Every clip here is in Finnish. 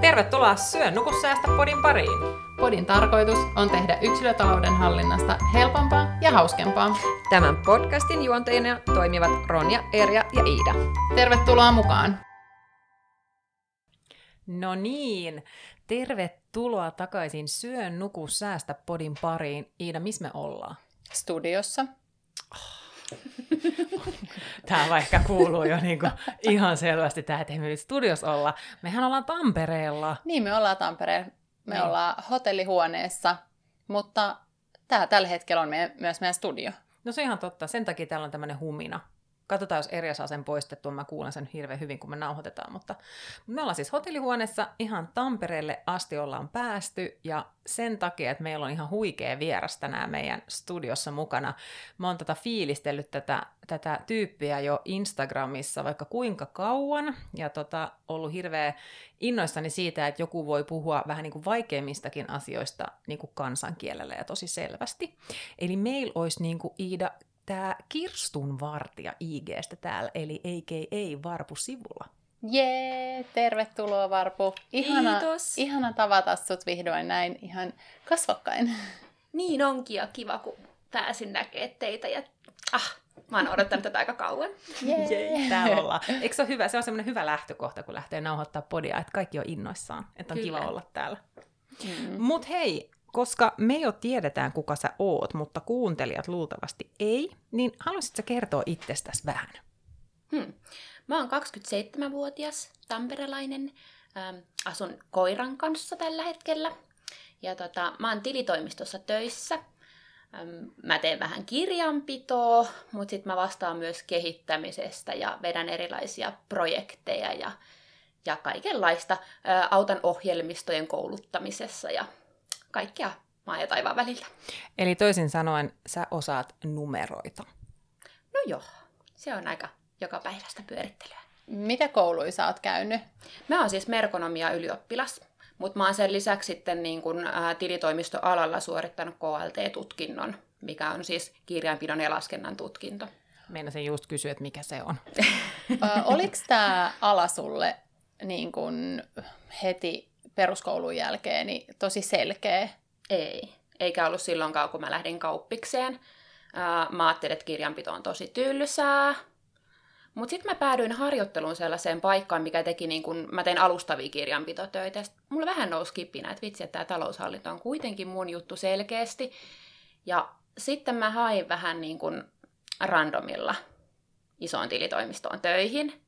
Tervetuloa Syön nuku säästä podin pariin. Podin tarkoitus on tehdä yksilötalouden hallinnasta helpompaa ja hauskempaa. Tämän podcastin juontajina toimivat Ronja, Erja ja Iida. Tervetuloa mukaan! No niin, tervetuloa takaisin Syön nuku säästä podin pariin. Iida, missä me ollaan? Studiossa. Tämä vaikka kuuluu jo niinku ihan selvästi tähän, että ei me nyt studiossa olla. Mehän ollaan Tampereella. Niin, me ollaan Tampereella. Me Niin. ollaan hotellihuoneessa, mutta tämä tällä hetkellä on meidän, myös meidän studio. No se on ihan totta, sen takia täällä on tämmöinen humina. Katsotaan, jos Erja saa sen poistettua, mä kuulen sen hirveän hyvin, kun me nauhoitetaan. Mutta me ollaan siis hotellihuoneessa, ihan Tampereelle asti ollaan päästy, ja sen takia, että meillä on ihan huikea vieras tänään meidän studiossa mukana. Mä oon tota fiilistellyt tätä, tätä tyyppiä jo Instagramissa vaikka kuinka kauan, ja tota, ollut hirveä innoissani siitä, että joku voi puhua vähän niin kuin vaikeimmistakin asioista niin kuin kansankielellä ja tosi selvästi. Eli meillä olisi niin kuin Iida tämä Kirstun Vartija IGstä täällä, eli a.k.a. Varpu-sivulla. Jee, tervetuloa Varpu. Ihana, Kiitos. ihana tavata sut vihdoin näin ihan kasvokkain. Niin onkin ja kiva, kun pääsin näkemään teitä. Ja... Ah, mä oon odottanut tätä aika kauan. Jee. Täällä ollaan. Eikö se ole hyvä? Se on semmoinen hyvä lähtökohta, kun lähtee nauhoittaa podia, että kaikki on innoissaan, että on Kyllä. kiva olla täällä. Mm. Mut hei, koska me jo tiedetään, kuka sä oot, mutta kuuntelijat luultavasti ei, niin haluaisitko kertoa itsestäsi vähän? Hmm. Mä oon 27-vuotias tamperelainen. Ähm, asun koiran kanssa tällä hetkellä. Ja tota, mä oon tilitoimistossa töissä. Ähm, mä teen vähän kirjanpitoa, mutta sitten mä vastaan myös kehittämisestä ja vedän erilaisia projekteja ja, ja kaikenlaista. Ää, autan ohjelmistojen kouluttamisessa ja kaikkea maa ja taivaan välillä. Eli toisin sanoen, sä osaat numeroita. No joo, se on aika joka päivästä pyörittelyä. Mitä kouluja sä oot käynyt? Mä oon siis merkonomia ylioppilas, mutta mä oon sen lisäksi sitten niin kun, ää, tilitoimistoalalla suorittanut KLT-tutkinnon, mikä on siis kirjanpidon ja laskennan tutkinto. Meinasin just kysyä, että mikä se on. Ö, Oliko tämä ala sulle niin kun heti peruskoulun jälkeen niin tosi selkeä? Ei, eikä ollut silloinkaan, kun mä lähdin kauppikseen. Mä ajattelin, että kirjanpito on tosi tylsää. Mutta sitten mä päädyin harjoitteluun sellaiseen paikkaan, mikä teki niin kun, mä tein alustavia kirjanpitotöitä. Mulla vähän nousi kippinä, että vitsi, että tämä taloushallinto on kuitenkin mun juttu selkeästi. Ja sitten mä hain vähän niin kuin randomilla isoon tilitoimistoon töihin.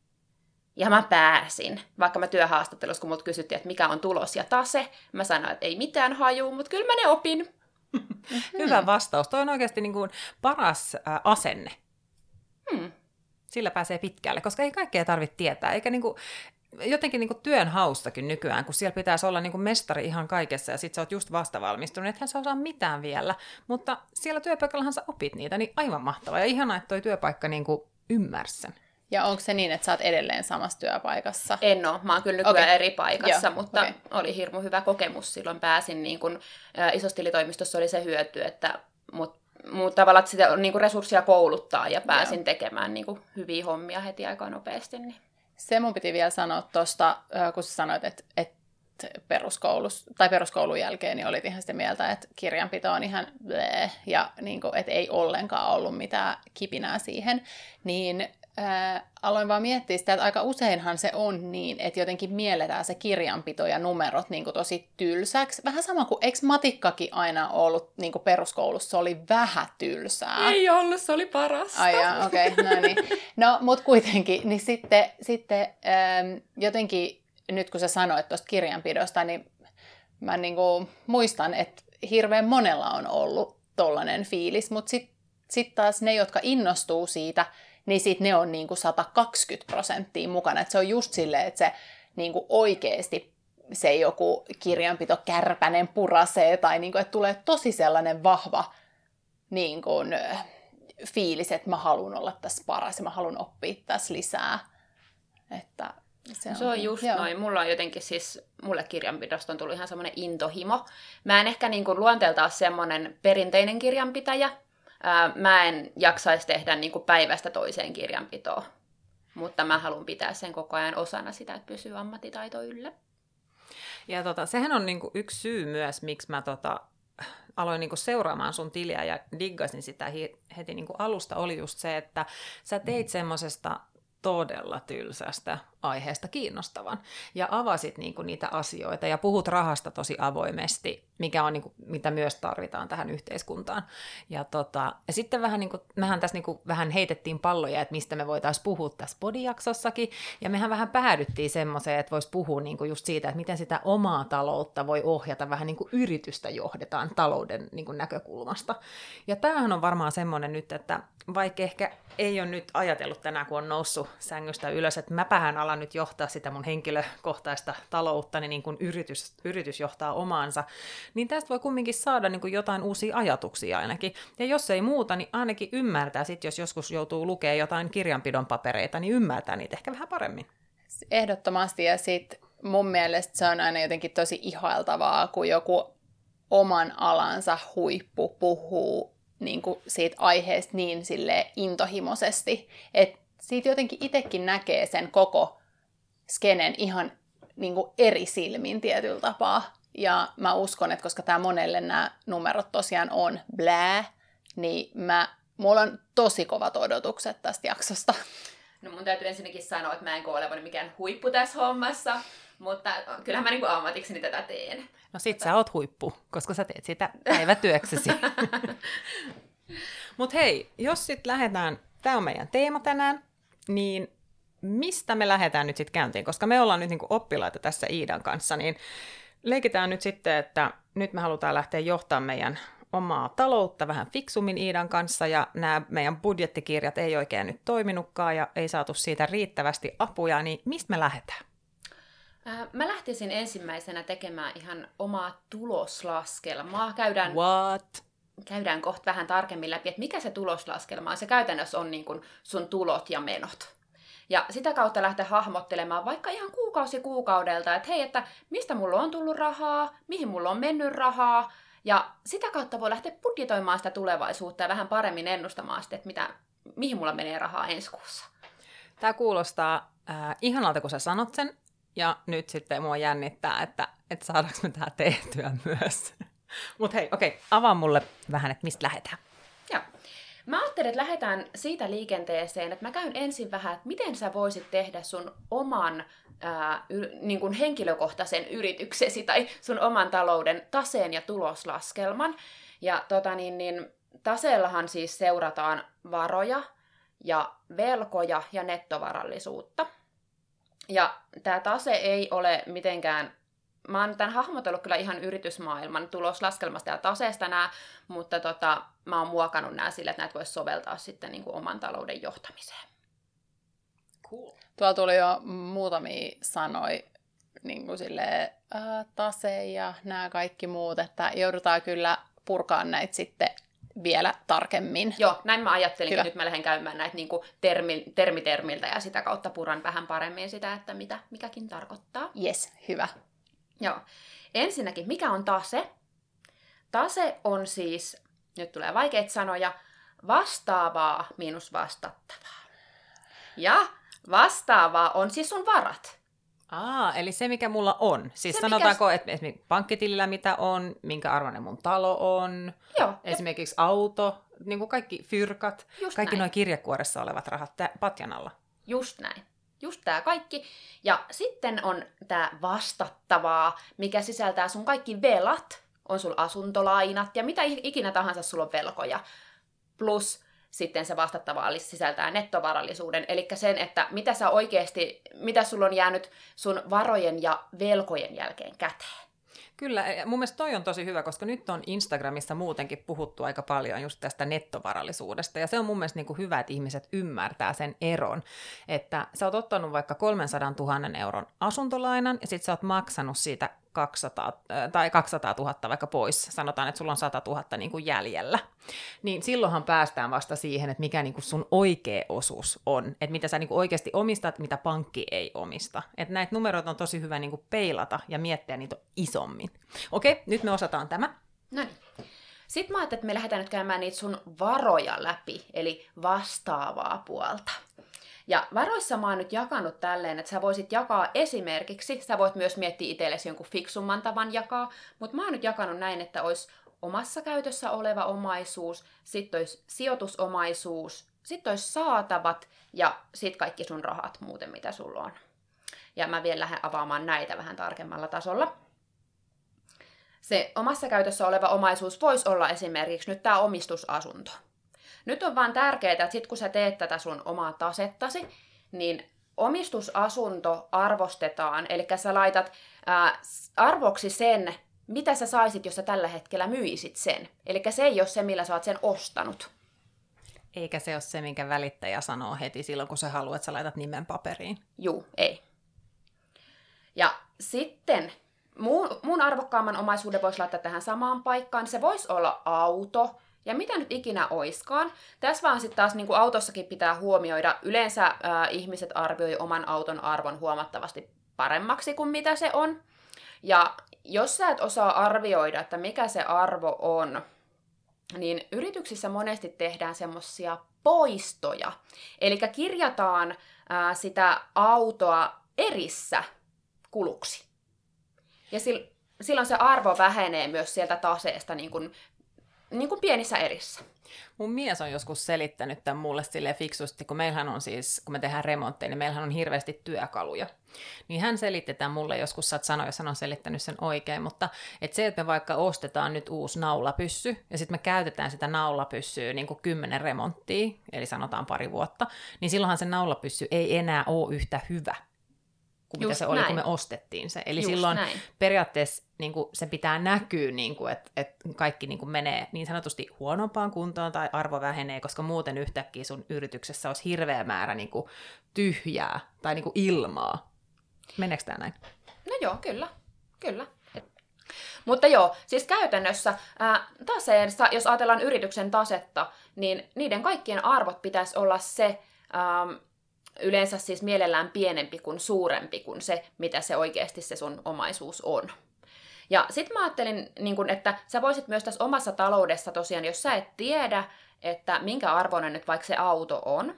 Ja mä pääsin, vaikka mä työhaastattelussa, kun multa kysyttiin, että mikä on tulos ja tase, mä sanoin, että ei mitään hajuu, mutta kyllä mä ne opin. Hyvä vastaus. Toi on oikeasti niin kuin paras ä, asenne. Hmm. Sillä pääsee pitkälle, koska ei kaikkea tarvitse tietää. Eikä niin kuin, jotenkin niin kuin työn haustakin nykyään, kun siellä pitäisi olla niin kuin mestari ihan kaikessa ja sit sä oot just vastavalmistunut, ethän sä osaa mitään vielä. Mutta siellä työpaikallahan sä opit niitä, niin aivan mahtavaa. Ja ihanaa, että toi työpaikka niin kuin ymmärsi sen. Ja onko se niin, että sä oot edelleen samassa työpaikassa? En ole, mä oon kyllä nykyään Okei. eri paikassa, Joo, mutta okei. oli hirmu hyvä kokemus silloin. Pääsin, niin kun, ä, isossa tilitoimistossa oli se hyöty, että mut, mut tavallaan sitä on niin kun resursseja kouluttaa ja pääsin Joo. tekemään niin kun, hyviä hommia heti aika nopeasti. Niin. Se mun piti vielä sanoa tuosta, kun sä sanoit, että, että peruskoulus, tai peruskoulun jälkeen niin olit ihan sitä mieltä, että kirjanpito on ihan bleh, ja niin kuin, että ei ollenkaan ollut mitään kipinää siihen, niin ää, aloin vaan miettiä sitä, että aika useinhan se on niin, että jotenkin mielletään se kirjanpito ja numerot niin kuin tosi tylsäksi. Vähän sama kuin, eikö matikkakin aina ollut niin kuin peruskoulussa, se oli vähän tylsää. Ei ollut, se oli parasta. Ai okei, okay, no niin. No, mutta kuitenkin, niin sitten, sitten ähm, jotenkin, nyt kun sä sanoit tuosta kirjanpidosta, niin mä niinku muistan, että hirveän monella on ollut tollainen fiilis, mutta sitten sit taas ne, jotka innostuu siitä, niin sit ne on niinku 120 prosenttia mukana. Et se on just silleen, että se niinku oikeasti se joku kirjanpito kärpänen purasee, tai niinku, että tulee tosi sellainen vahva niin kuin, fiilis, että mä haluan olla tässä paras ja mä haluan oppia tässä lisää. Että se, Se on just joo. noin. Mulla on jotenkin siis, mulle kirjanpidosta on tullut ihan semmoinen intohimo. Mä en ehkä niin kuin luonteeltaan semmoinen perinteinen kirjanpitäjä. Ää, mä en jaksaisi tehdä niin kuin päivästä toiseen kirjanpitoa. Mutta mä haluan pitää sen koko ajan osana sitä, että pysyy ammattitaito yllä. Ja tota, sehän on niinku yksi syy myös, miksi mä tota, aloin niinku seuraamaan sun tiliä ja diggasin sitä heti niinku alusta, oli just se, että sä teit semmosesta todella tylsästä aiheesta kiinnostavan. Ja avasit niinku niitä asioita ja puhut rahasta tosi avoimesti, mikä on niinku, mitä myös tarvitaan tähän yhteiskuntaan. Ja, tota, ja sitten vähän niinku, mehän tässä niinku, vähän heitettiin palloja, että mistä me voitaisiin puhua tässä podijaksossakin. Ja mehän vähän päädyttiin semmoiseen, että voisi puhua niinku just siitä, että miten sitä omaa taloutta voi ohjata, vähän niin kuin yritystä johdetaan talouden niinku näkökulmasta. Ja tämähän on varmaan semmoinen nyt, että vaikka ehkä ei ole nyt ajatellut tänään, kun on noussut sängystä ylös, että mäpähän alan nyt johtaa sitä mun henkilökohtaista taloutta, niin kuin yritys, yritys johtaa omaansa, niin tästä voi kumminkin saada niin kuin jotain uusia ajatuksia ainakin. Ja jos ei muuta, niin ainakin ymmärtää sitten, jos joskus joutuu lukemaan jotain kirjanpidon papereita, niin ymmärtää niitä ehkä vähän paremmin. Ehdottomasti, ja sitten mun mielestä se on aina jotenkin tosi ihailtavaa, kun joku oman alansa huippu puhuu niin kuin siitä aiheesta niin sille intohimoisesti, että siitä jotenkin itsekin näkee sen koko skenen ihan niin kuin eri silmin tietyllä tapaa. Ja mä uskon, että koska tämä monelle nämä numerot tosiaan on blää, niin mä, mulla on tosi kovat odotukset tästä jaksosta. No mun täytyy ensinnäkin sanoa, että mä en koe olevani mikään huippu tässä hommassa, mutta kyllähän mä niin ammatikseni tätä teen. No sit sä oot huippu, koska sä teet sitä päivätyöksesi. Mut hei, jos sit lähdetään, tämä on meidän teema tänään, niin mistä me lähdetään nyt sitten käyntiin? Koska me ollaan nyt niinku oppilaita tässä Iidan kanssa, niin leikitään nyt sitten, että nyt me halutaan lähteä johtamaan meidän omaa taloutta vähän fiksummin Iidan kanssa, ja nämä meidän budjettikirjat ei oikein nyt toiminutkaan, ja ei saatu siitä riittävästi apuja, niin mistä me lähdetään? Äh, mä lähtisin ensimmäisenä tekemään ihan omaa tuloslaskelmaa. Käydään, What? käydään kohta vähän tarkemmin läpi, että mikä se tuloslaskelma on. Se käytännössä on niin kuin sun tulot ja menot. Ja sitä kautta lähteä hahmottelemaan vaikka ihan kuukausi kuukaudelta, että hei, että mistä mulla on tullut rahaa, mihin mulla on mennyt rahaa, ja sitä kautta voi lähteä budjetoimaan sitä tulevaisuutta ja vähän paremmin ennustamaan sitä, että mitä, mihin mulla menee rahaa ensi kuussa. Tämä kuulostaa äh, ihanalta, kun sä sanot sen, ja nyt sitten mua jännittää, että, että saadaanko me tämä tehtyä myös. Mutta hei, okei, okay, avaa mulle vähän, että mistä lähdetään. Mä ajattelin, että lähdetään siitä liikenteeseen, että mä käyn ensin vähän, että miten sä voisit tehdä sun oman ää, y, niin kuin henkilökohtaisen yrityksesi tai sun oman talouden taseen ja tuloslaskelman. Ja tota niin, niin taseellahan siis seurataan varoja ja velkoja ja nettovarallisuutta. Ja tämä tase ei ole mitenkään mä oon tämän hahmotellut kyllä ihan yritysmaailman tuloslaskelmasta ja taseesta nämä, mutta tota, mä oon muokannut nämä sille, että näitä voisi soveltaa sitten niin kuin oman talouden johtamiseen. Cool. Tuolla tuli jo muutamia sanoja, niin kuin sille, ää, tase ja nämä kaikki muut, että joudutaan kyllä purkaa näitä sitten vielä tarkemmin. Joo, näin mä ajattelin, että nyt mä lähden käymään näitä niin kuin termi, termitermiltä ja sitä kautta puran vähän paremmin sitä, että mitä mikäkin tarkoittaa. Yes, hyvä. Joo. Ensinnäkin, mikä on tase? Tase on siis, nyt tulee vaikeita sanoja, vastaavaa miinus vastattavaa. Ja vastaavaa on siis sun varat. Aa, eli se mikä mulla on. Siis se, sanotaanko, mikä... että esimerkiksi pankkitilillä mitä on, minkä arvoinen mun talo on, Joo, esimerkiksi jo. auto, niin kuin kaikki fyrkat, Just kaikki noin kirjekuoressa olevat rahat tä- patjan alla. Just näin. Just tämä kaikki. Ja sitten on tämä vastattavaa, mikä sisältää sun kaikki velat, on sul asuntolainat ja mitä ikinä tahansa sulla on velkoja. Plus sitten se vastattavaa sisältää nettovarallisuuden, eli sen, että mitä sä oikeasti, mitä sulla on jäänyt sun varojen ja velkojen jälkeen käteen. Kyllä, ja mun mielestä toi on tosi hyvä, koska nyt on Instagramissa muutenkin puhuttu aika paljon just tästä nettovarallisuudesta, ja se on mun mielestä niin kuin hyvä, että ihmiset ymmärtää sen eron, että sä oot ottanut vaikka 300 000 euron asuntolainan, ja sit sä oot maksanut siitä 200, tai 200 000 vaikka pois, sanotaan, että sulla on 100 000 niin kuin jäljellä, niin silloinhan päästään vasta siihen, että mikä niin kuin sun oikea osuus on, että mitä sä niin kuin oikeasti omistat, mitä pankki ei omista. Että näitä numeroita on tosi hyvä niin kuin peilata ja miettiä niitä isommin. Okei, nyt me osataan tämä. No niin. Sitten mä ajattelin, että me lähdetään nyt käymään niitä sun varoja läpi, eli vastaavaa puolta. Ja varoissa mä oon nyt jakanut tälleen, että sä voisit jakaa esimerkiksi, sä voit myös miettiä itsellesi jonkun fiksumman tavan jakaa, mutta mä oon nyt jakanut näin, että olisi omassa käytössä oleva omaisuus, sitten olisi sijoitusomaisuus, sitten olisi saatavat ja sitten kaikki sun rahat muuten, mitä sulla on. Ja mä vielä lähden avaamaan näitä vähän tarkemmalla tasolla. Se omassa käytössä oleva omaisuus voisi olla esimerkiksi nyt tämä omistusasunto. Nyt on vaan tärkeää, että sit kun sä teet tätä sun omaa tasettasi, niin omistusasunto arvostetaan, eli sä laitat ää, arvoksi sen, mitä sä saisit, jos sä tällä hetkellä myisit sen. Eli se ei ole se, millä sä oot sen ostanut. Eikä se ole se, minkä välittäjä sanoo heti silloin, kun se haluaa, että sä laitat nimen paperiin. Juu, ei. Ja sitten muun, muun arvokkaamman omaisuuden voisi laittaa tähän samaan paikkaan. Se voisi olla auto, ja mitä nyt ikinä oiskaan. Tässä vaan sitten taas niin kuin autossakin pitää huomioida, yleensä ää, ihmiset arvioi oman auton arvon huomattavasti paremmaksi kuin mitä se on. Ja jos sä et osaa arvioida, että mikä se arvo on, niin yrityksissä monesti tehdään semmoisia poistoja. Eli kirjataan ää, sitä autoa erissä kuluksi. Ja silloin se arvo vähenee myös sieltä taseesta niin kuin, niin kuin pienissä erissä. Mun mies on joskus selittänyt tämän mulle sille fiksusti, kun meillähän on siis, kun me tehdään remontteja, niin meillähän on hirveästi työkaluja. Niin hän selitti tämän mulle joskus, saat sanoa, jos hän on selittänyt sen oikein, mutta että se, että me vaikka ostetaan nyt uusi naulapyssy, ja sitten me käytetään sitä naulapyssyä niin kuin kymmenen remonttia, eli sanotaan pari vuotta, niin silloinhan se naulapyssy ei enää ole yhtä hyvä kuin mitä se oli, näin. kun me ostettiin se. Eli Just silloin näin. periaatteessa niin kuin, se pitää näkyä, niin kuin, että, että kaikki niin kuin, menee niin sanotusti huonompaan kuntoon tai arvo vähenee, koska muuten yhtäkkiä sun yrityksessä olisi hirveä määrä niin kuin, tyhjää tai niin kuin, ilmaa. Meneekö tämä näin? No joo, kyllä. Kyllä. Mutta joo, siis käytännössä ää, taseessa, jos ajatellaan yrityksen tasetta, niin niiden kaikkien arvot pitäisi olla se, yleensä siis mielellään pienempi kuin suurempi kuin se, mitä se oikeasti se sun omaisuus on. Ja sitten mä ajattelin, niin kun, että sä voisit myös tässä omassa taloudessa tosiaan, jos sä et tiedä, että minkä arvoinen nyt vaikka se auto on,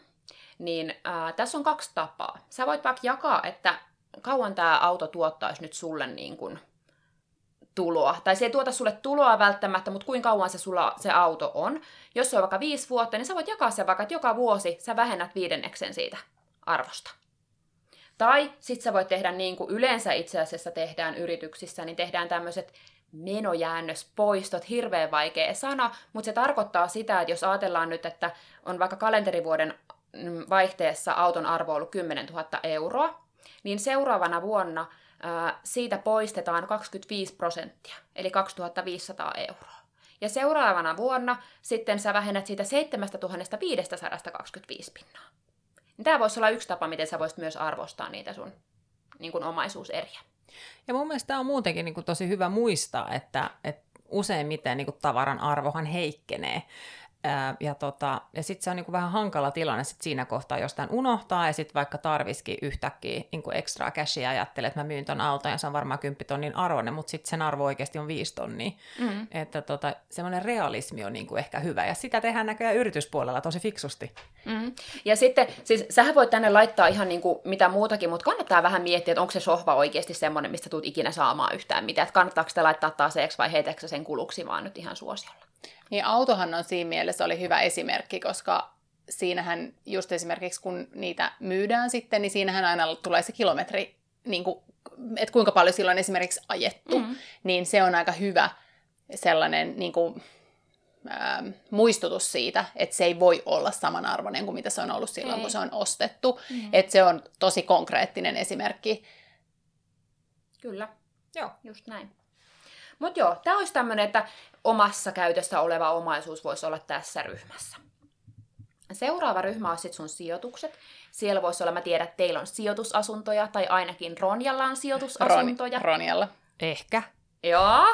niin ää, tässä on kaksi tapaa. Sä voit vaikka jakaa, että kauan tämä auto tuottaisi nyt sulle niin kun, tuloa. Tai se ei tuota sulle tuloa välttämättä, mutta kuinka kauan se, sulla, se auto on. Jos se on vaikka viisi vuotta, niin sä voit jakaa sen vaikka, että joka vuosi sä vähennät viidenneksen siitä arvosta. Tai sit sä voit tehdä niin kuin yleensä itse asiassa tehdään yrityksissä, niin tehdään tämmöiset menojäännöspoistot, hirveän vaikea sana, mutta se tarkoittaa sitä, että jos ajatellaan nyt, että on vaikka kalenterivuoden mm, vaihteessa auton arvo ollut 10 000 euroa, niin seuraavana vuonna ää, siitä poistetaan 25 prosenttia, eli 2500 euroa. Ja seuraavana vuonna sitten sä vähennät siitä 7525 pinnaa. Niin tämä voisi olla yksi tapa, miten sä voisit myös arvostaa niitä sun niin kuin omaisuuseriä. Ja mun mielestä tämä on muutenkin niin kuin tosi hyvä muistaa, että, että useimmiten niin kuin tavaran arvohan heikkenee ja, tota, ja sitten se on niinku vähän hankala tilanne sit siinä kohtaa, jos tämän unohtaa ja sitten vaikka tarviskin yhtäkkiä niinku extra cashia ja ajattelee, että mä myyn ton auton ja se on varmaan 10 tonnin arvoinen, mutta sitten sen arvo oikeasti on 5 tonnia. Mm. Että tota, semmoinen realismi on niinku ehkä hyvä ja sitä tehdään näköjään yrityspuolella tosi fiksusti. Mm. Ja sitten, siis sähän voit tänne laittaa ihan niinku mitä muutakin, mutta kannattaa vähän miettiä, että onko se sohva oikeasti semmoinen, mistä tulet ikinä saamaan yhtään mitään. Että kannattaako sitä laittaa taas vai heitäkö sen kuluksi vaan nyt ihan suosiolla. Niin autohan on siinä mielessä oli hyvä esimerkki, koska siinähän just esimerkiksi kun niitä myydään sitten, niin siinähän aina tulee se kilometri, niin kuin, että kuinka paljon silloin esimerkiksi ajettu, mm. niin se on aika hyvä sellainen niin kuin, ää, muistutus siitä, että se ei voi olla samanarvoinen kuin mitä se on ollut silloin, ei. kun se on ostettu. Mm. Että se on tosi konkreettinen esimerkki. Kyllä, joo, just näin. Mutta joo, tämä olisi tämmöinen, että omassa käytössä oleva omaisuus voisi olla tässä ryhmässä. Seuraava ryhmä on sitten sun sijoitukset. Siellä voisi olla, mä tiedän, että teillä on sijoitusasuntoja, tai ainakin Ronjalla on sijoitusasuntoja. Ron, Ronjalla. Ehkä. Joo.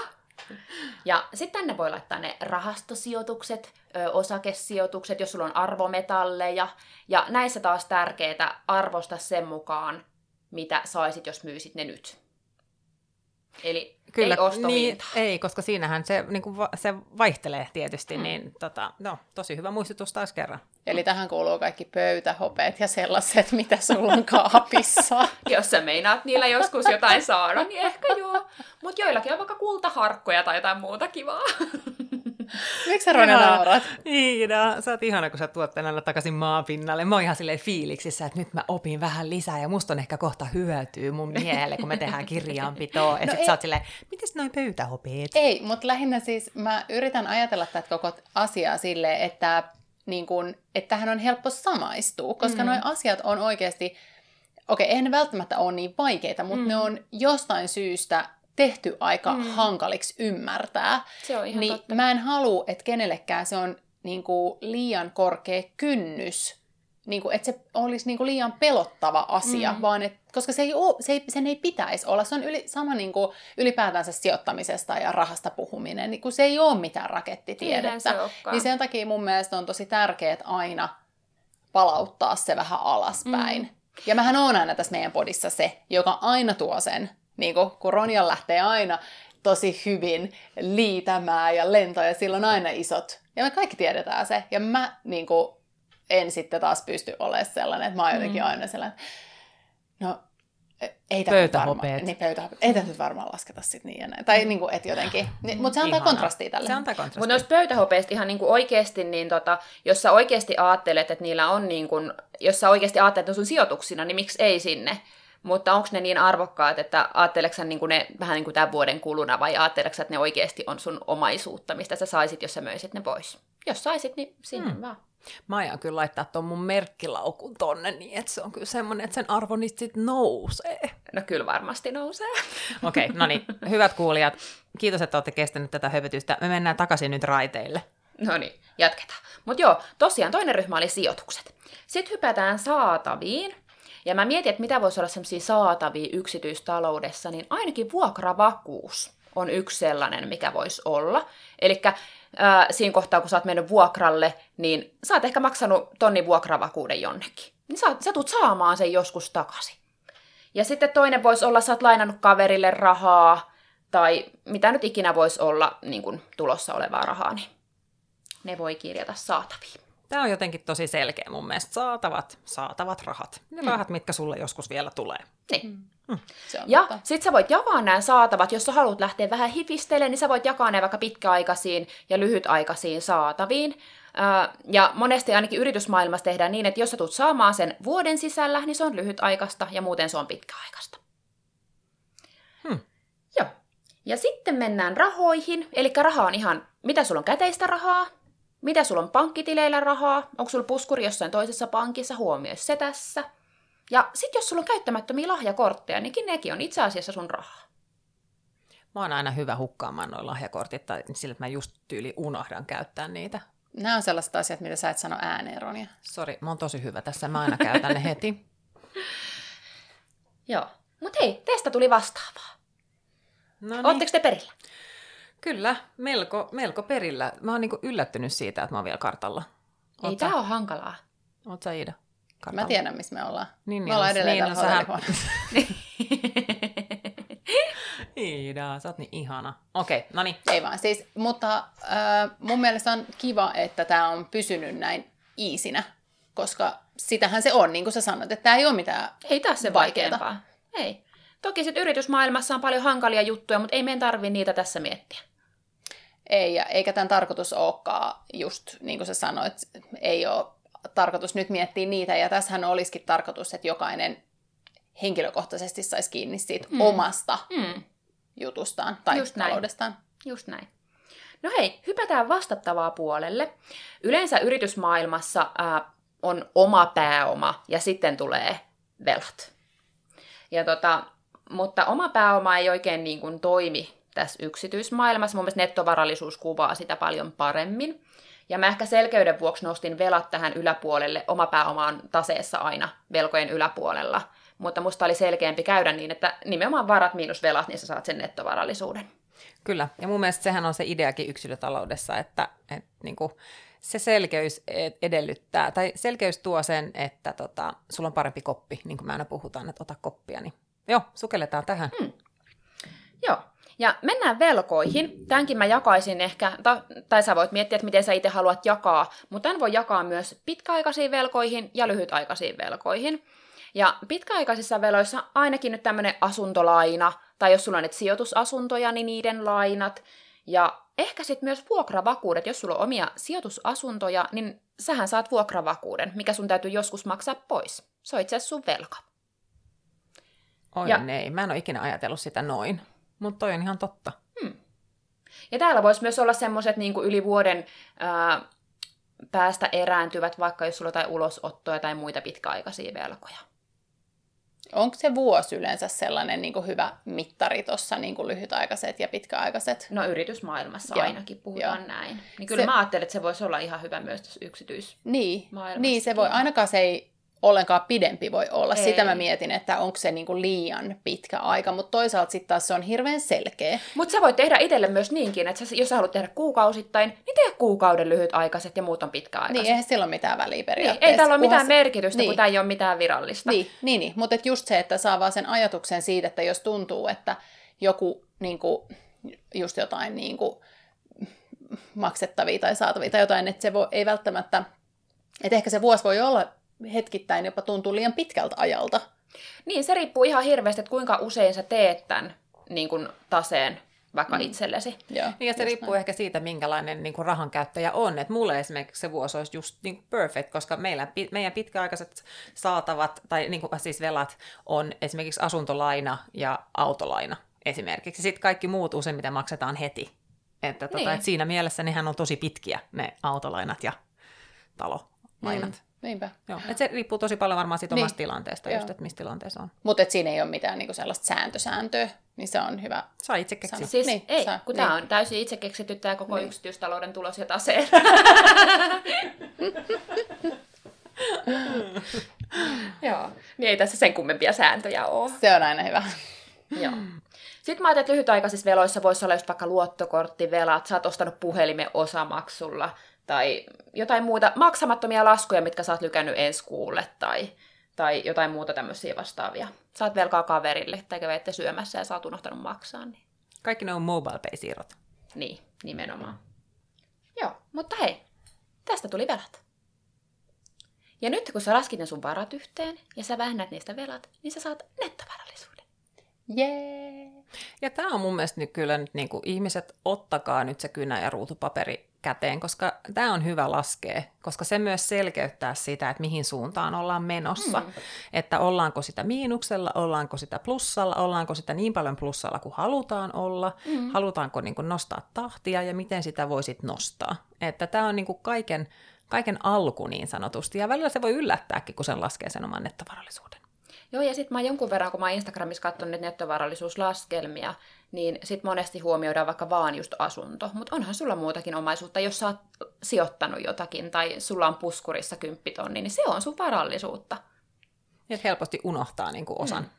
Ja sitten tänne voi laittaa ne rahastosijoitukset, ö, osakesijoitukset, jos sulla on arvometalleja. Ja näissä taas tärkeää arvosta sen mukaan, mitä saisit, jos myisit ne nyt. Eli Kyllä, ei Niin, ei, koska siinähän se, niin kuin, se vaihtelee tietysti, mm. niin tota, no, tosi hyvä muistutus taas kerran. Eli tähän kuuluu kaikki pöytähopeet ja sellaiset, mitä sulla on kaapissa. Jos sä meinaat niillä joskus jotain saada, niin ehkä joo. Mutta joillakin on vaikka kultaharkkoja tai jotain muuta kivaa. Miksi sä Ihanaa. naurat? Iida, sä oot ihana, kun sä tuot tänne takaisin maapinnalle. Mä oon ihan silleen fiiliksissä, että nyt mä opin vähän lisää ja musta on ehkä kohta hyötyä mun miele, kun me tehdään kirjaanpitoa. Ja No sit ei. sä oot silleen, mites noin pöytähopeet? Ei, mutta lähinnä siis mä yritän ajatella tätä koko asiaa silleen, että, niin kun, että tähän on helppo samaistua, koska mm. nuo asiat on oikeasti, okei, eihän ne välttämättä ole niin vaikeita, mutta mm. ne on jostain syystä tehty aika mm. hankaliksi ymmärtää. Se on ihan niin totta. mä en halua, että kenellekään se on niin kuin, liian korkea kynnys, niin kuin, että se olisi niin kuin, liian pelottava asia, mm. vaan et, koska se ei oo, se ei, sen ei pitäisi olla. Se on yli, sama niin kuin, ylipäätänsä sijoittamisesta ja rahasta puhuminen, niin kuin se ei ole mitään rakettitiedettä. se. Niin sen takia mun mielestä on tosi tärkeää aina palauttaa se vähän alaspäin. Mm. Ja mähän oon aina tässä meidän podissa se, joka aina tuo sen, niin kuin, kun Ronja lähtee aina tosi hyvin liitämään ja lentoa ja sillä on aina isot. Ja me kaikki tiedetään se. Ja mä niin kuin, en sitten taas pysty olemaan sellainen, että mä oon jotenkin mm. aina sellainen, no ei tätä nyt varmaan, Pöytähopeet. niin pöytähopeet. Ei tätä nyt varmaan lasketa sitten niin ja näin. Tai niin kuin, että jotenkin. Niin, mutta se antaa Ihanaa. kontrastia tälle. Se antaa kontrastia. Mutta noista pöytähopeista ihan niinku oikeasti, niin tota, jos sä oikeasti ajattelet, että niillä on, niinku, jos sä oikeasti ajattelet, että ne on sun sijoituksina, niin miksi ei sinne? Mutta onko ne niin arvokkaat, että ajatteleksä sä niinku ne vähän niin kuin tämän vuoden kuluna, vai ajatteleksä, sä, että ne oikeasti on sun omaisuutta, mistä sä saisit, jos sä möisit ne pois? Jos saisit, niin sinne hmm. vaan. Mä aion kyllä laittaa ton mun merkkilaukun tonne niin, että se on kyllä semmonen, että sen arvo niistä sit nousee. No kyllä varmasti nousee. Okei, okay, no niin, hyvät kuulijat, kiitos, että olette kestänyt tätä höpötystä. Me mennään takaisin nyt raiteille. No niin, jatketaan. Mutta joo, tosiaan toinen ryhmä oli sijoitukset. Sitten hypätään saataviin. Ja mä mietin, että mitä voisi olla sellaisia saatavia yksityistaloudessa, niin ainakin vuokravakuus on yksi sellainen, mikä voisi olla. Eli siinä kohtaa, kun sä oot mennyt vuokralle, niin sä oot ehkä maksanut tonni vuokravakuuden jonnekin. Niin sä, sä tulet saamaan sen joskus takaisin. Ja sitten toinen voisi olla, sä oot lainannut kaverille rahaa, tai mitä nyt ikinä voisi olla niin kuin tulossa olevaa rahaa, niin ne voi kirjata saataviin. Tämä on jotenkin tosi selkeä mun mielestä. Saatavat, saatavat rahat. Ne rahat, mitkä sulle joskus vielä tulee. Niin. Se on Ja totta. sit sä voit jakaa nämä saatavat, jos sä haluat lähteä vähän hifistelemään, niin sä voit jakaa ne vaikka pitkäaikaisiin ja lyhytaikaisiin saataviin. Ja monesti ainakin yritysmaailmassa tehdään niin, että jos sä tulet saamaan sen vuoden sisällä, niin se on lyhytaikaista ja muuten se on pitkäaikaista. Hmm. Joo. Ja sitten mennään rahoihin, eli raha on ihan, mitä sulla on käteistä rahaa, mitä sulla on pankkitileillä rahaa, onko sulla puskuri jossain toisessa pankissa, huomioi se tässä. Ja sitten jos sulla on käyttämättömiä lahjakortteja, niin nekin on itse asiassa sun rahaa. Mä oon aina hyvä hukkaamaan noin lahjakortit, tai sillä, että mä just tyyli unohdan käyttää niitä. Nämä on sellaiset asiat, mitä sä et sano ääneen, Ronja. Sori, mä oon tosi hyvä tässä, mä aina käytän ne heti. Joo. Mutta hei, teistä tuli vastaavaa. No Niin. Oletteko te perillä? Kyllä, melko, melko perillä. Mä oon niinku yllättynyt siitä, että mä oon vielä kartalla. Ei Oot sä- tää ole hankalaa. Oot sä Iida? Kartalla? Mä tiedän, missä me ollaan. Niin, me niin, ollaan on- edelleen niin, täällä on, sähän- hotellihuoneessa. Iida, sä oot niin ihana. Okei, okay, no niin. Ei vaan, siis, mutta äh, mun mielestä on kiva, että tämä on pysynyt näin iisinä, koska sitähän se on, niin kuin sä sanoit, että tämä ei ole mitään Ei taas se Vaikeeta. vaikeampaa. Ei. Toki sit yritysmaailmassa on paljon hankalia juttuja, mutta ei meidän tarvi niitä tässä miettiä. Ei, ja eikä tämän tarkoitus olekaan just niin kuin sä sanoit, ei ole tarkoitus nyt miettiä niitä, ja tässähän olisikin tarkoitus, että jokainen henkilökohtaisesti saisi kiinni siitä Mm. omasta Mm, jutustaan tai Just näin. taloudestaan. just näin. No hei, hypätään vastattavaa puolelle. Yleensä yritysmaailmassa ää, on oma pääoma ja sitten tulee velat. Ja tota, mutta oma pääoma ei oikein niin kuin toimi tässä yksityismaailmassa. Mun mielestä nettovarallisuus kuvaa sitä paljon paremmin. Ja mä ehkä selkeyden vuoksi nostin velat tähän yläpuolelle. Oma pääoma on taseessa aina velkojen yläpuolella. Mutta musta oli selkeämpi käydä niin, että nimenomaan varat miinus velat, niin sä saat sen nettovarallisuuden. Kyllä, ja mun mielestä sehän on se ideakin yksilötaloudessa, että, että niin kuin se selkeys ed- edellyttää, tai selkeys tuo sen, että tota, sulla on parempi koppi, niin kuin me aina puhutaan, että ota koppia, niin joo, sukelletaan tähän. Hmm. Ja mennään velkoihin. Tämänkin mä jakaisin ehkä, ta, tai sä voit miettiä, että miten sä itse haluat jakaa, mutta tämän voi jakaa myös pitkäaikaisiin velkoihin ja lyhytaikaisiin velkoihin. Ja pitkäaikaisissa veloissa ainakin nyt tämmöinen asuntolaina, tai jos sulla on nyt sijoitusasuntoja, niin niiden lainat. Ja ehkä sitten myös vuokravakuudet. Jos sulla on omia sijoitusasuntoja, niin sähän saat vuokravakuuden, mikä sun täytyy joskus maksaa pois. Se on itse asiassa sun velka. Oi Ja- nei, mä en ole ikinä ajatellut sitä noin. Mutta toi on ihan totta. Ja täällä voisi myös olla semmoiset niin yli vuoden ää, päästä erääntyvät, vaikka jos sulla on jotain ulosottoja tai muita pitkäaikaisia velkoja. Onko se vuosi yleensä sellainen niin kuin hyvä mittari tuossa niin lyhytaikaiset ja pitkäaikaiset? No yritysmaailmassa Joo, ainakin puhutaan joo. näin. Niin kyllä Se- mä ajattelen, että se voisi olla ihan hyvä myös tässä yksityis... Niin, niin se voi, ainakaan se ei ollenkaan pidempi voi olla. Ei. Sitä mä mietin, että onko se niin kuin liian pitkä aika, mutta toisaalta sitten taas se on hirveän selkeä. Mutta sä voit tehdä itselle myös niinkin, että sä, jos sä haluat tehdä kuukausittain, niin tee kuukauden lyhytaikaiset ja muut on pitkäaikaiset. Niin, eihän sillä ole mitään väliä Niin, periaatteessa. ei tällä ole mitään kunhan- merkitystä, Niin. kun tämä ei ole mitään virallista. Niin, niin, niin. mutta just se, että saa vaan sen ajatuksen siitä, että jos tuntuu, että joku niin kuin, just jotain niin kuin, maksettavia tai saatavia tai jotain, että se voi, ei välttämättä, että ehkä se vuosi voi olla hetkittäin jopa tuntuu liian pitkältä ajalta. Niin, se riippuu ihan hirveästi, että kuinka usein sä teet tämän niin kuin taseen vaikka mm. itsellesi. Joo, Niin ja se riippuu ehkä siitä, minkälainen niin kuin rahan käyttäjä on. Et mulle esimerkiksi se vuosi olisi just niin kuin perfect, koska meillä, pi- meidän pitkäaikaiset saatavat, tai niin kuin, siis velat, on esimerkiksi asuntolaina ja autolaina esimerkiksi. Sitten kaikki muut useimmiten maksetaan heti. Että tota, Niin. et siinä mielessä nehän on tosi pitkiä, ne autolainat ja talolainat. Mm, niinpä. Joo. Et se riippuu tosi paljon varmaan siitä Niin. omasta tilanteesta, Joo. just, että missä tilanteessa on. Mutta siinä ei ole mitään niinku sellaista sääntösääntöä, niin se on hyvä. Saa itse keksiä. Siis Niin, ei, sä- kun niin. tämä on täysin itse keksitty tämä koko Niin. niin. yksityistalouden tulos ja tase. Joo, niin ei tässä sen kummempia sääntöjä ole. Se on aina hyvä. Joo. Sitten mä ajattelin, että lyhytaikaisissa veloissa voisi olla just vaikka luottokorttivelat, sä oot ostanut puhelimen osamaksulla, tai jotain muuta maksamattomia laskuja, mitkä sä oot lykännyt ensi kuulle, tai, tai jotain muuta tämmöisiä vastaavia. Oot velkaa kaverille, tai kävette syömässä ja sä oot unohtanut maksaa, niin Kaikki ne on mobile pay siirrot. niin, nimenomaan. Joo, mutta hei, tästä tuli velat. Ja nyt kun sä laskit ne sun varat yhteen ja sä vähennät niistä velat, niin sä saat nettovarallisuuden. Jee! Ja tämä on mun mielestä nyt kyllä nyt niin kuin ihmiset, ottakaa nyt se kynä ja ruutupaperi käteen, koska tämä on hyvä laskea, koska se myös selkeyttää sitä, että mihin suuntaan ollaan menossa. Mm. Että ollaanko sitä miinuksella, ollaanko sitä plussalla, ollaanko sitä niin paljon plussalla kuin halutaan olla, mm. halutaanko niin kuin nostaa tahtia ja miten sitä voisit nostaa. Että tämä on niin kuin kaiken, kaiken alku niin sanotusti, ja välillä se voi yllättääkin, kun sen laskee sen oman nettovarallisuuden. Joo, ja sitten mä jonkun verran, kun mä Instagramissa katsonut niitä nettovarallisuuslaskelmia, niin sitten monesti huomioidaan vaikka vaan just asunto. Mutta onhan sulla muutakin omaisuutta, jos sä oot sijoittanut jotakin tai sulla on puskurissa kymppitonni, niin se on sun varallisuutta. Että helposti unohtaa niin kuin osan. Mm.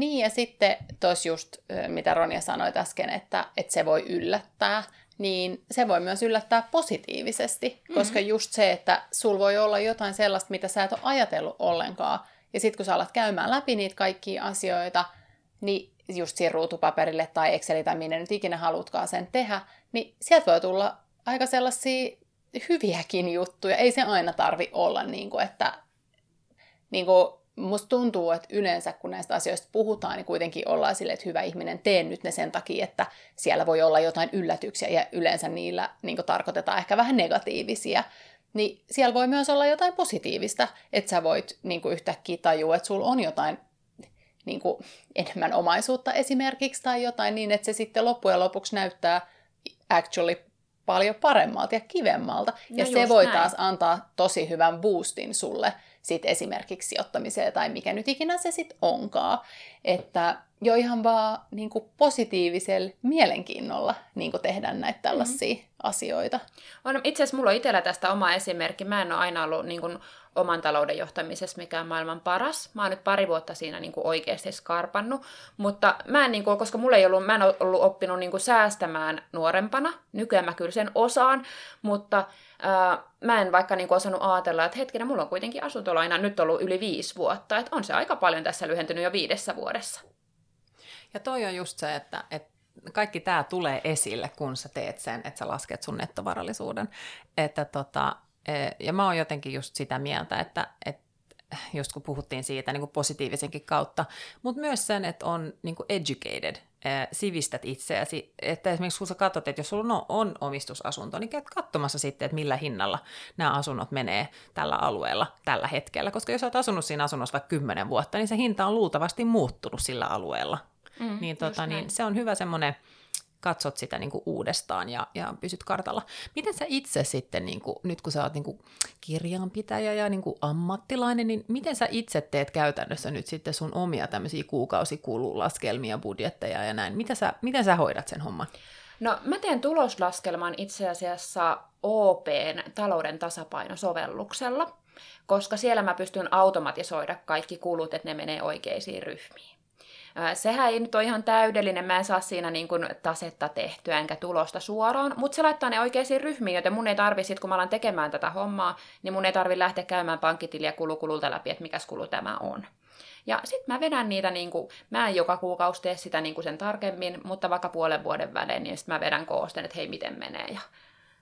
Niin, ja sitten tuossa just, mitä Ronja sanoi äsken, että, että se voi yllättää, niin se voi myös yllättää positiivisesti, mm-hmm. koska just se, että sul voi olla jotain sellaista, mitä sä et ole ajatellut ollenkaan, ja sitten kun sä alat käymään läpi niitä kaikkia asioita, niin just siihen ruutupaperille tai Exceli tai minne nyt ikinä halutkaan sen tehdä, niin sieltä voi tulla aika sellaisia hyviäkin juttuja. Ei se aina tarvi olla niin kuin, että niin kuin, musta tuntuu, että yleensä kun näistä asioista puhutaan, niin kuitenkin ollaan silleen, että hyvä ihminen, tee nyt ne sen takia, että siellä voi olla jotain yllätyksiä ja yleensä niillä niin kuin, tarkoitetaan ehkä vähän negatiivisia. Niin siellä voi myös olla jotain positiivista, että sä voit niin kuin, yhtäkkiä tajua, että sulla on jotain niin kuin, enemmän omaisuutta esimerkiksi tai jotain niin, että se sitten loppujen lopuksi näyttää actually paljon paremmalta ja kivemmalta. Ja No se just voi näin. taas antaa tosi hyvän boostin sulle sit esimerkiksi sijoittamiseen tai mikä nyt ikinä se sitten onkaan. Että jo ihan vaan niin kuin positiivisella mielenkiinnolla niin kuin tehdä näitä tällaisia mm-hmm. asioita. On, itse asiassa mulla on itsellä tästä oma esimerkki. Mä en ole aina ollut niin kuin, oman talouden johtamisessa mikään maailman paras. Mä oon nyt pari vuotta siinä niin kuin, oikeasti skarpannut. Mutta mä en, niin kuin, koska mulla ei ollut, mä en ollut oppinut niin kuin, säästämään nuorempana. Nykyään mä kyllä sen osaan, mutta mä en vaikka niin kuin, osannut ajatella, että hetkinen, mulla on kuitenkin asuntolaina nyt ollut yli viisi vuotta. Että on se aika paljon tässä lyhentynyt jo viidessä vuodessa. Ja toi on just se, että, että kaikki tämä tulee esille, kun sä teet sen, että sä lasket sun nettovarallisuuden. Että tota, e, ja mä oon jotenkin just sitä mieltä, että, että just kun puhuttiin siitä niin kuin positiivisenkin kautta, mutta myös sen, että on niin kuin educated, sivistät itseäsi, että esimerkiksi kun sä katsot, että jos sulla on, on omistusasunto, niin käyt katsomassa sitten, että millä hinnalla nämä asunnot menee tällä alueella tällä hetkellä, koska jos olet asunut siinä asunnossa vaikka kymmenen vuotta, niin se hinta on luultavasti muuttunut sillä alueella. Mm, niin, tota, niin se on hyvä semmoinen katsot sitä niin kuin uudestaan ja, ja pysyt kartalla. Miten sä itse sitten, niin kuin, nyt kun sä oot niin kuin kirjanpitäjä ja niin kuin ammattilainen, niin miten sä itse teet käytännössä nyt sitten sun omia tämmöisiä kuukausikululaskelmia, budjetteja ja näin? Miten sä, miten sä hoidat sen homman? No mä teen tuloslaskelman itse asiassa OPn talouden tasapainosovelluksella, koska siellä mä pystyn automatisoida kaikki kulut, että ne menee oikeisiin ryhmiin. Sehän ei nyt ole ihan täydellinen, mä en saa siinä niin kuin tasetta tehtyä enkä tulosta suoraan, mutta se laittaa ne oikeisiin ryhmiin, joten mun ei tarvi sit, kun mä alan tekemään tätä hommaa, niin mun ei tarvi lähteä käymään pankkitiliä kulukululta läpi, että mikä kulu tämä on. Ja sitten mä vedän niitä, niin kuin, mä en joka kuukausi tee sitä niin kuin sen tarkemmin, mutta vaikka puolen vuoden välein, niin sitten mä vedän koosten, että hei, miten menee. Ja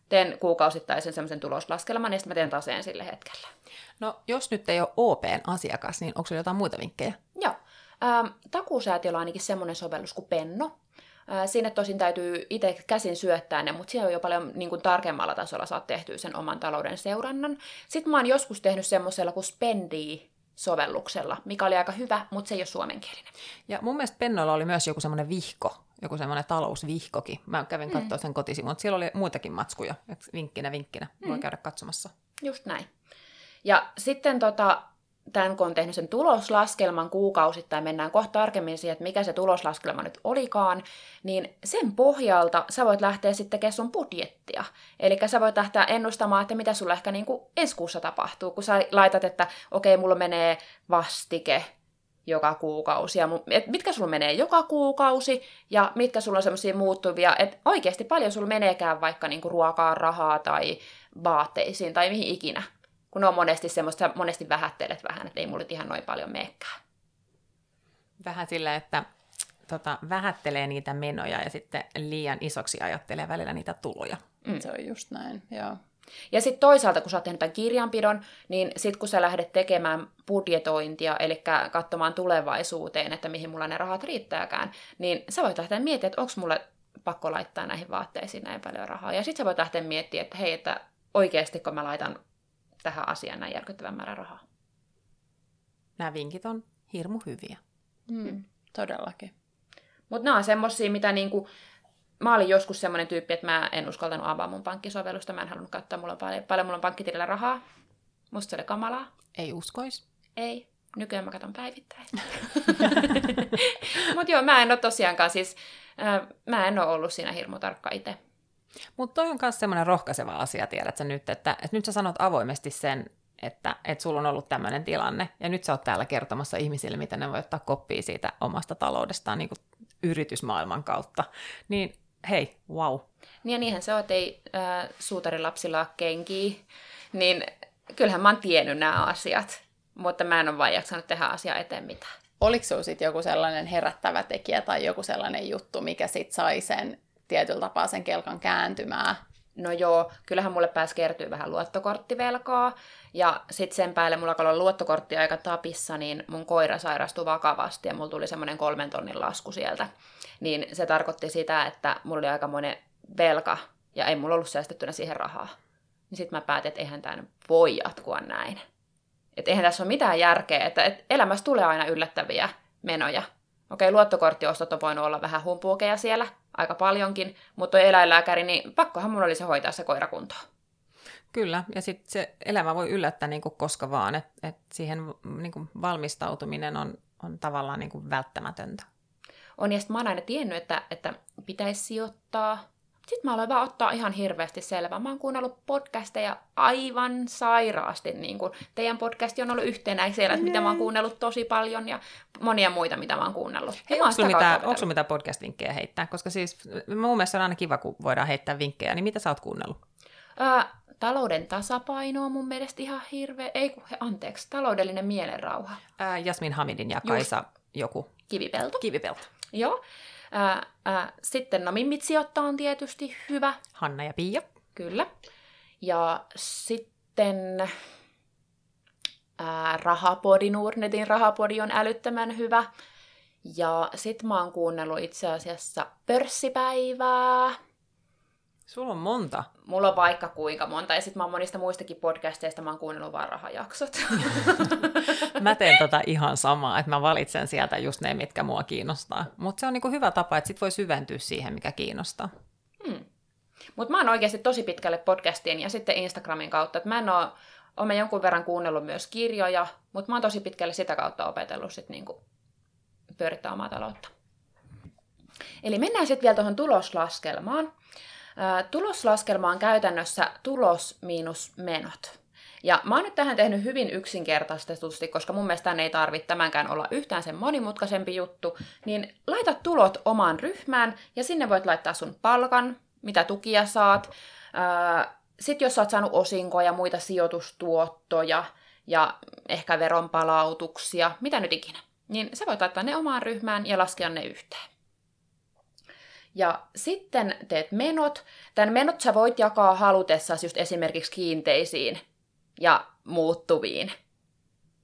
teen kuukausittaisen semmoisen tuloslaskelman, ja sitten mä teen taseen sille hetkellä. No, jos nyt ei ole OPn asiakas, niin onko jotain muita vinkkejä? Ähm, takuusäätiöllä on ainakin semmoinen sovellus kuin Penno. Äh, sinne tosin täytyy itse käsin syöttää ne, mutta siellä on jo paljon niin kuin, tarkemmalla tasolla saat tehtyä sen oman talouden seurannan. Sitten mä oon joskus tehnyt semmoisella kuin Spendi sovelluksella, mikä oli aika hyvä, mutta se ei ole suomenkielinen. Ja mun mielestä Pennolla oli myös joku semmoinen vihko, joku semmoinen talousvihkokin. Mä kävin katsoa mm. sen kotisivun, mutta siellä oli muitakin matskuja, että vinkkinä vinkkinä. Voi mm. käydä katsomassa. Just näin. Ja sitten tota, tämän kun on tehnyt sen tuloslaskelman kuukausittain, mennään kohta tarkemmin siihen, että mikä se tuloslaskelma nyt olikaan, niin sen pohjalta sä voit lähteä sitten tekemään sun budjettia. Eli sä voit lähteä ennustamaan, että mitä sulla ehkä niin kuin ensi kuussa tapahtuu, kun sä laitat, että okei, okay, mulla menee vastike joka kuukausi, ja mitkä sulla menee joka kuukausi, ja mitkä sulla on semmoisia muuttuvia, että oikeasti paljon sulla meneekään vaikka niinku ruokaa, rahaa tai vaatteisiin tai mihin ikinä kun on monesti semmoista, monesti vähättelet vähän, että ei mulle ihan noin paljon meekään. Vähän sillä, että tota, vähättelee niitä menoja ja sitten liian isoksi ajattelee välillä niitä tuloja. Mm. Se on just näin, joo. Ja sitten toisaalta, kun sä oot tehnyt tämän kirjanpidon, niin sitten kun sä lähdet tekemään budjetointia, eli katsomaan tulevaisuuteen, että mihin mulla ne rahat riittääkään, niin sä voit lähteä miettimään, että onko mulle pakko laittaa näihin vaatteisiin näin paljon rahaa. Ja sitten sä voit lähteä miettimään, että hei, että oikeasti kun mä laitan tähän asiaan näin järkyttävän määrän rahaa. Nämä vinkit on hirmu hyviä. Mm, todellakin. Mutta nämä on semmosia, mitä niinku, mä olin joskus semmoinen tyyppi, että mä en uskaltanut avaa mun pankkisovellusta. Mä en halunnut katsoa, mulla on paljon, paljon mulla on pankkitilillä rahaa. Musta se oli kamalaa. Ei uskois. Ei. Nykyään mä katson päivittäin. Mutta joo, mä en ole tosiaankaan siis, äh, mä en ole ollut siinä hirmu tarkka itse. Mutta toi on myös semmoinen rohkaiseva asia, tiedätkö nyt, että, että nyt sä sanot avoimesti sen, että, että sulla on ollut tämmöinen tilanne, ja nyt sä oot täällä kertomassa ihmisille, miten ne voi ottaa koppia siitä omasta taloudestaan niin kuin yritysmaailman kautta. Niin hei, wow. Niin ja niinhän se on, että ei äh, suutarilapsilla ole kenkiä, niin kyllähän mä oon tiennyt nämä asiat, mutta mä en ole vain jaksanut tehdä asiaa eteen mitään. Oliko sinulla sitten joku sellainen herättävä tekijä tai joku sellainen juttu, mikä sitten sai sen tietyllä tapaa sen kelkan kääntymään. No joo, kyllähän mulle pääsi kertyä vähän luottokorttivelkaa. Ja sitten sen päälle mulla kun luottokortti aika tapissa, niin mun koira sairastui vakavasti ja mulla tuli semmoinen kolmen tonnin lasku sieltä. Niin se tarkoitti sitä, että mulla oli aika monen velka ja ei mulla ollut säästettynä siihen rahaa. Niin sitten mä päätin, että eihän tämä voi jatkua näin. Että eihän tässä ole mitään järkeä, että, että elämässä tulee aina yllättäviä menoja. Okei, luottokorttiostot on voinut olla vähän humpuukeja siellä, aika paljonkin, mutta eläinlääkäri, niin pakkohan mun oli se hoitaa se koira kuntoon. Kyllä, ja sitten se elämä voi yllättää niin kuin koska vaan, että et siihen niin kuin valmistautuminen on, on tavallaan niin kuin välttämätöntä. On, ja sitten mä oon aina tiennyt, että, että pitäisi sijoittaa sitten mä aloin vaan ottaa ihan hirveästi selvää. Mä oon kuunnellut podcasteja aivan sairaasti. Niin kun teidän podcasti on ollut yhtenä siellä, mitä mä oon kuunnellut tosi paljon ja monia muita, mitä mä oon kuunnellut. Hei, onko sulla mitään, mitään podcast-vinkkejä heittää? Koska siis mun mielestä on aina kiva, kun voidaan heittää vinkkejä. Niin mitä sä oot kuunnellut? Ää, talouden tasapaino on mun mielestä ihan hirveä. Ei kun, anteeksi, taloudellinen mielenrauha. Ää, Jasmin Hamidin ja Kaisa Just. joku. Kivipelto. Kivipelto. Joo. Ää, ää, sitten Mimmit sijoittaa on tietysti hyvä, Hanna ja Pia. kyllä. Ja sitten ää, Rahapodi, Nordnetin Rahapodi on älyttömän hyvä. Ja sit mä oon kuunnellut itse asiassa Pörssipäivää. Sulla on monta. Mulla on vaikka kuinka monta, ja sit mä oon monista muistakin podcasteista, mä oon kuunnellut vaan rahajaksot. Mä teen tota ihan samaa, että mä valitsen sieltä just ne, mitkä mua kiinnostaa. Mutta se on niinku hyvä tapa, että sit voi syventyä siihen, mikä kiinnostaa. Hmm. Mutta mä oon oikeasti tosi pitkälle podcastien ja sitten Instagramin kautta. Et mä en oo, oon mä jonkun verran kuunnellut myös kirjoja, mutta mä oon tosi pitkälle sitä kautta opetellut sit niinku pyörittää omaa taloutta. Eli mennään sitten vielä tuohon tuloslaskelmaan. Tuloslaskelma on käytännössä tulos miinus menot. Ja mä oon nyt tähän tehnyt hyvin yksinkertaistetusti, koska mun mielestä ei tarvitse tämänkään olla yhtään sen monimutkaisempi juttu, niin laita tulot omaan ryhmään ja sinne voit laittaa sun palkan, mitä tukia saat. Sitten jos sä oot saanut osinkoja, muita sijoitustuottoja ja ehkä veronpalautuksia, mitä nyt ikinä, niin sä voit laittaa ne omaan ryhmään ja laskea ne yhteen. Ja sitten teet menot. Tämän menot sä voit jakaa halutessasi just esimerkiksi kiinteisiin ja muuttuviin,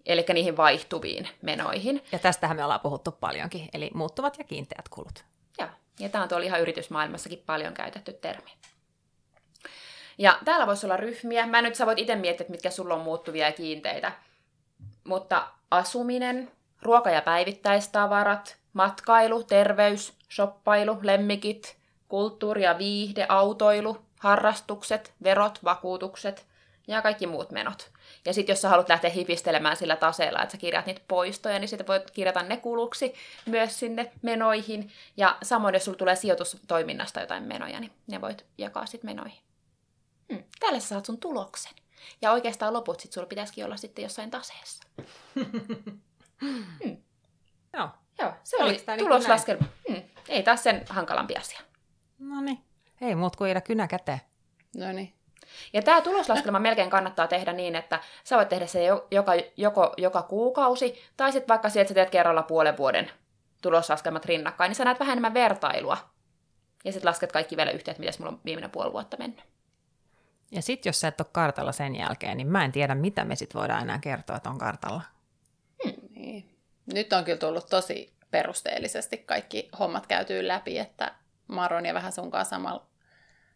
eli niihin vaihtuviin menoihin. Ja tästähän me ollaan puhuttu paljonkin, eli muuttuvat ja kiinteät kulut. Ja, ja tämä on tuolla ihan yritysmaailmassakin paljon käytetty termi. Ja täällä voisi olla ryhmiä. Mä nyt sä voit itse miettiä, mitkä sulla on muuttuvia ja kiinteitä. Mutta asuminen, ruoka- ja päivittäistavarat, matkailu, terveys, shoppailu, lemmikit, kulttuuri ja viihde, autoilu, harrastukset, verot, vakuutukset ja kaikki muut menot. Ja sitten jos sä haluat lähteä hipistelemään sillä taseella, että sä kirjaat niitä poistoja, niin sitten voit kirjata ne kuluksi myös sinne menoihin. Ja samoin, jos sulla tulee sijoitustoiminnasta jotain menoja, niin ne voit jakaa sitten menoihin. Hmm. Tällä sä saat sun tuloksen. Ja oikeastaan loput sitten sulla pitäisikin olla sitten jossain taseessa. Hmm. Joo. Joo, se Oliko oli niinku tuloslaskelma. Hmm. Ei taas sen hankalampi asia. No niin. Ei muut kuin kynä käteen. No niin. Ja tämä tuloslaskelma melkein kannattaa tehdä niin, että sä voit tehdä se jo- joka, joko joka kuukausi, tai sitten vaikka sieltä sä teet kerralla puolen vuoden tuloslaskelmat rinnakkain, niin sä näet vähän enemmän vertailua. Ja sitten lasket kaikki vielä yhteen, että miten mulla on viimeinen puoli vuotta mennyt. Ja sitten jos sä et ole kartalla sen jälkeen, niin mä en tiedä, mitä me sit voidaan enää kertoa, että on kartalla. Nyt on kyllä tullut tosi perusteellisesti kaikki hommat käytyy läpi, että Maron ja vähän sunkaan samalla,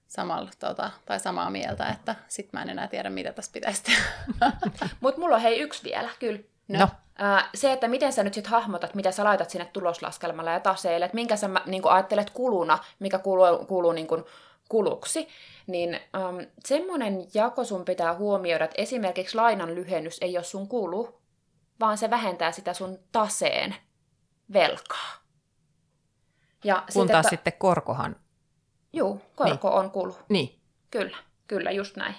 samalla, tota, tai samaa mieltä, että sit mä en enää tiedä, mitä tässä pitäisi tehdä. Mutta mulla on hei yksi vielä, kyllä. No. Ää, se, että miten sä nyt sitten hahmotat, mitä sä laitat sinne tuloslaskelmalle ja taseelle, että minkä sä niin ajattelet kuluna, mikä kuuluu, kuuluu niin kuin kuluksi, niin äm, semmoinen jako sun pitää huomioida, että esimerkiksi lainan lyhennys ei ole sun kulu, vaan se vähentää sitä sun taseen velkaa. Ja Kun taas ta- sitten korkohan, Juu, korko on kulu. niin, Kyllä, kyllä, just näin.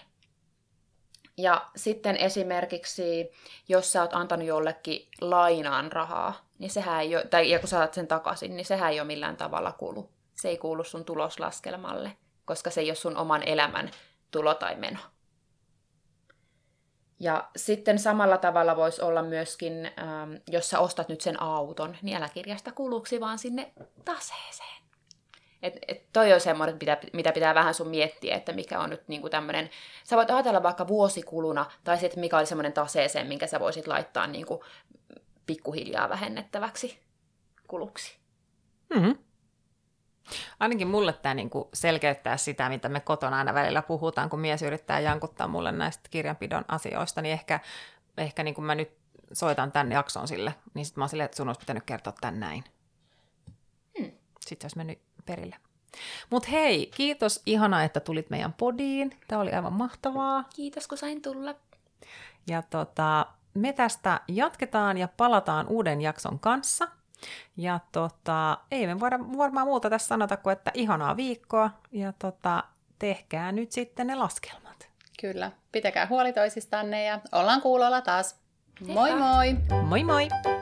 Ja sitten esimerkiksi, jos sä oot antanut jollekin lainaan rahaa, niin sehän ei ole, tai ja kun saat sen takaisin, niin sehän ei ole millään tavalla kulu. Se ei kuulu sun tuloslaskelmalle, koska se ei ole sun oman elämän tulo tai meno. Ja sitten samalla tavalla voisi olla myöskin, ähm, jos sä ostat nyt sen auton, niin älä kirjasta kuluksi, vaan sinne taseeseen. Et, et toi on semmoinen, mitä, mitä pitää vähän sun miettiä, että mikä on nyt niinku tämmöinen, sä voit ajatella vaikka vuosikuluna, tai sitten mikä oli semmoinen taseeseen, minkä sä voisit laittaa niinku pikkuhiljaa vähennettäväksi kuluksi. Mm-hmm. Ainakin mulle tämä niinku selkeyttää sitä, mitä me kotona aina välillä puhutaan, kun mies yrittää jankuttaa mulle näistä kirjanpidon asioista, niin ehkä, ehkä niin kun mä nyt soitan tämän jakson sille, niin sitten mä oon silleen, että sun olisi pitänyt kertoa tän näin. Hmm. Sitten se olisi mennyt perille. Mutta hei, kiitos ihana, että tulit meidän podiin. Tämä oli aivan mahtavaa. Kiitos, kun sain tulla. Ja tota, me tästä jatketaan ja palataan uuden jakson kanssa. Ja tota, ei me voida varmaan muuta tässä sanota kuin, että ihanaa viikkoa ja tota, tehkää nyt sitten ne laskelmat. Kyllä. Pitäkää huoli toisistanne ja ollaan kuulolla taas. Moi Heippa. moi! Moi moi!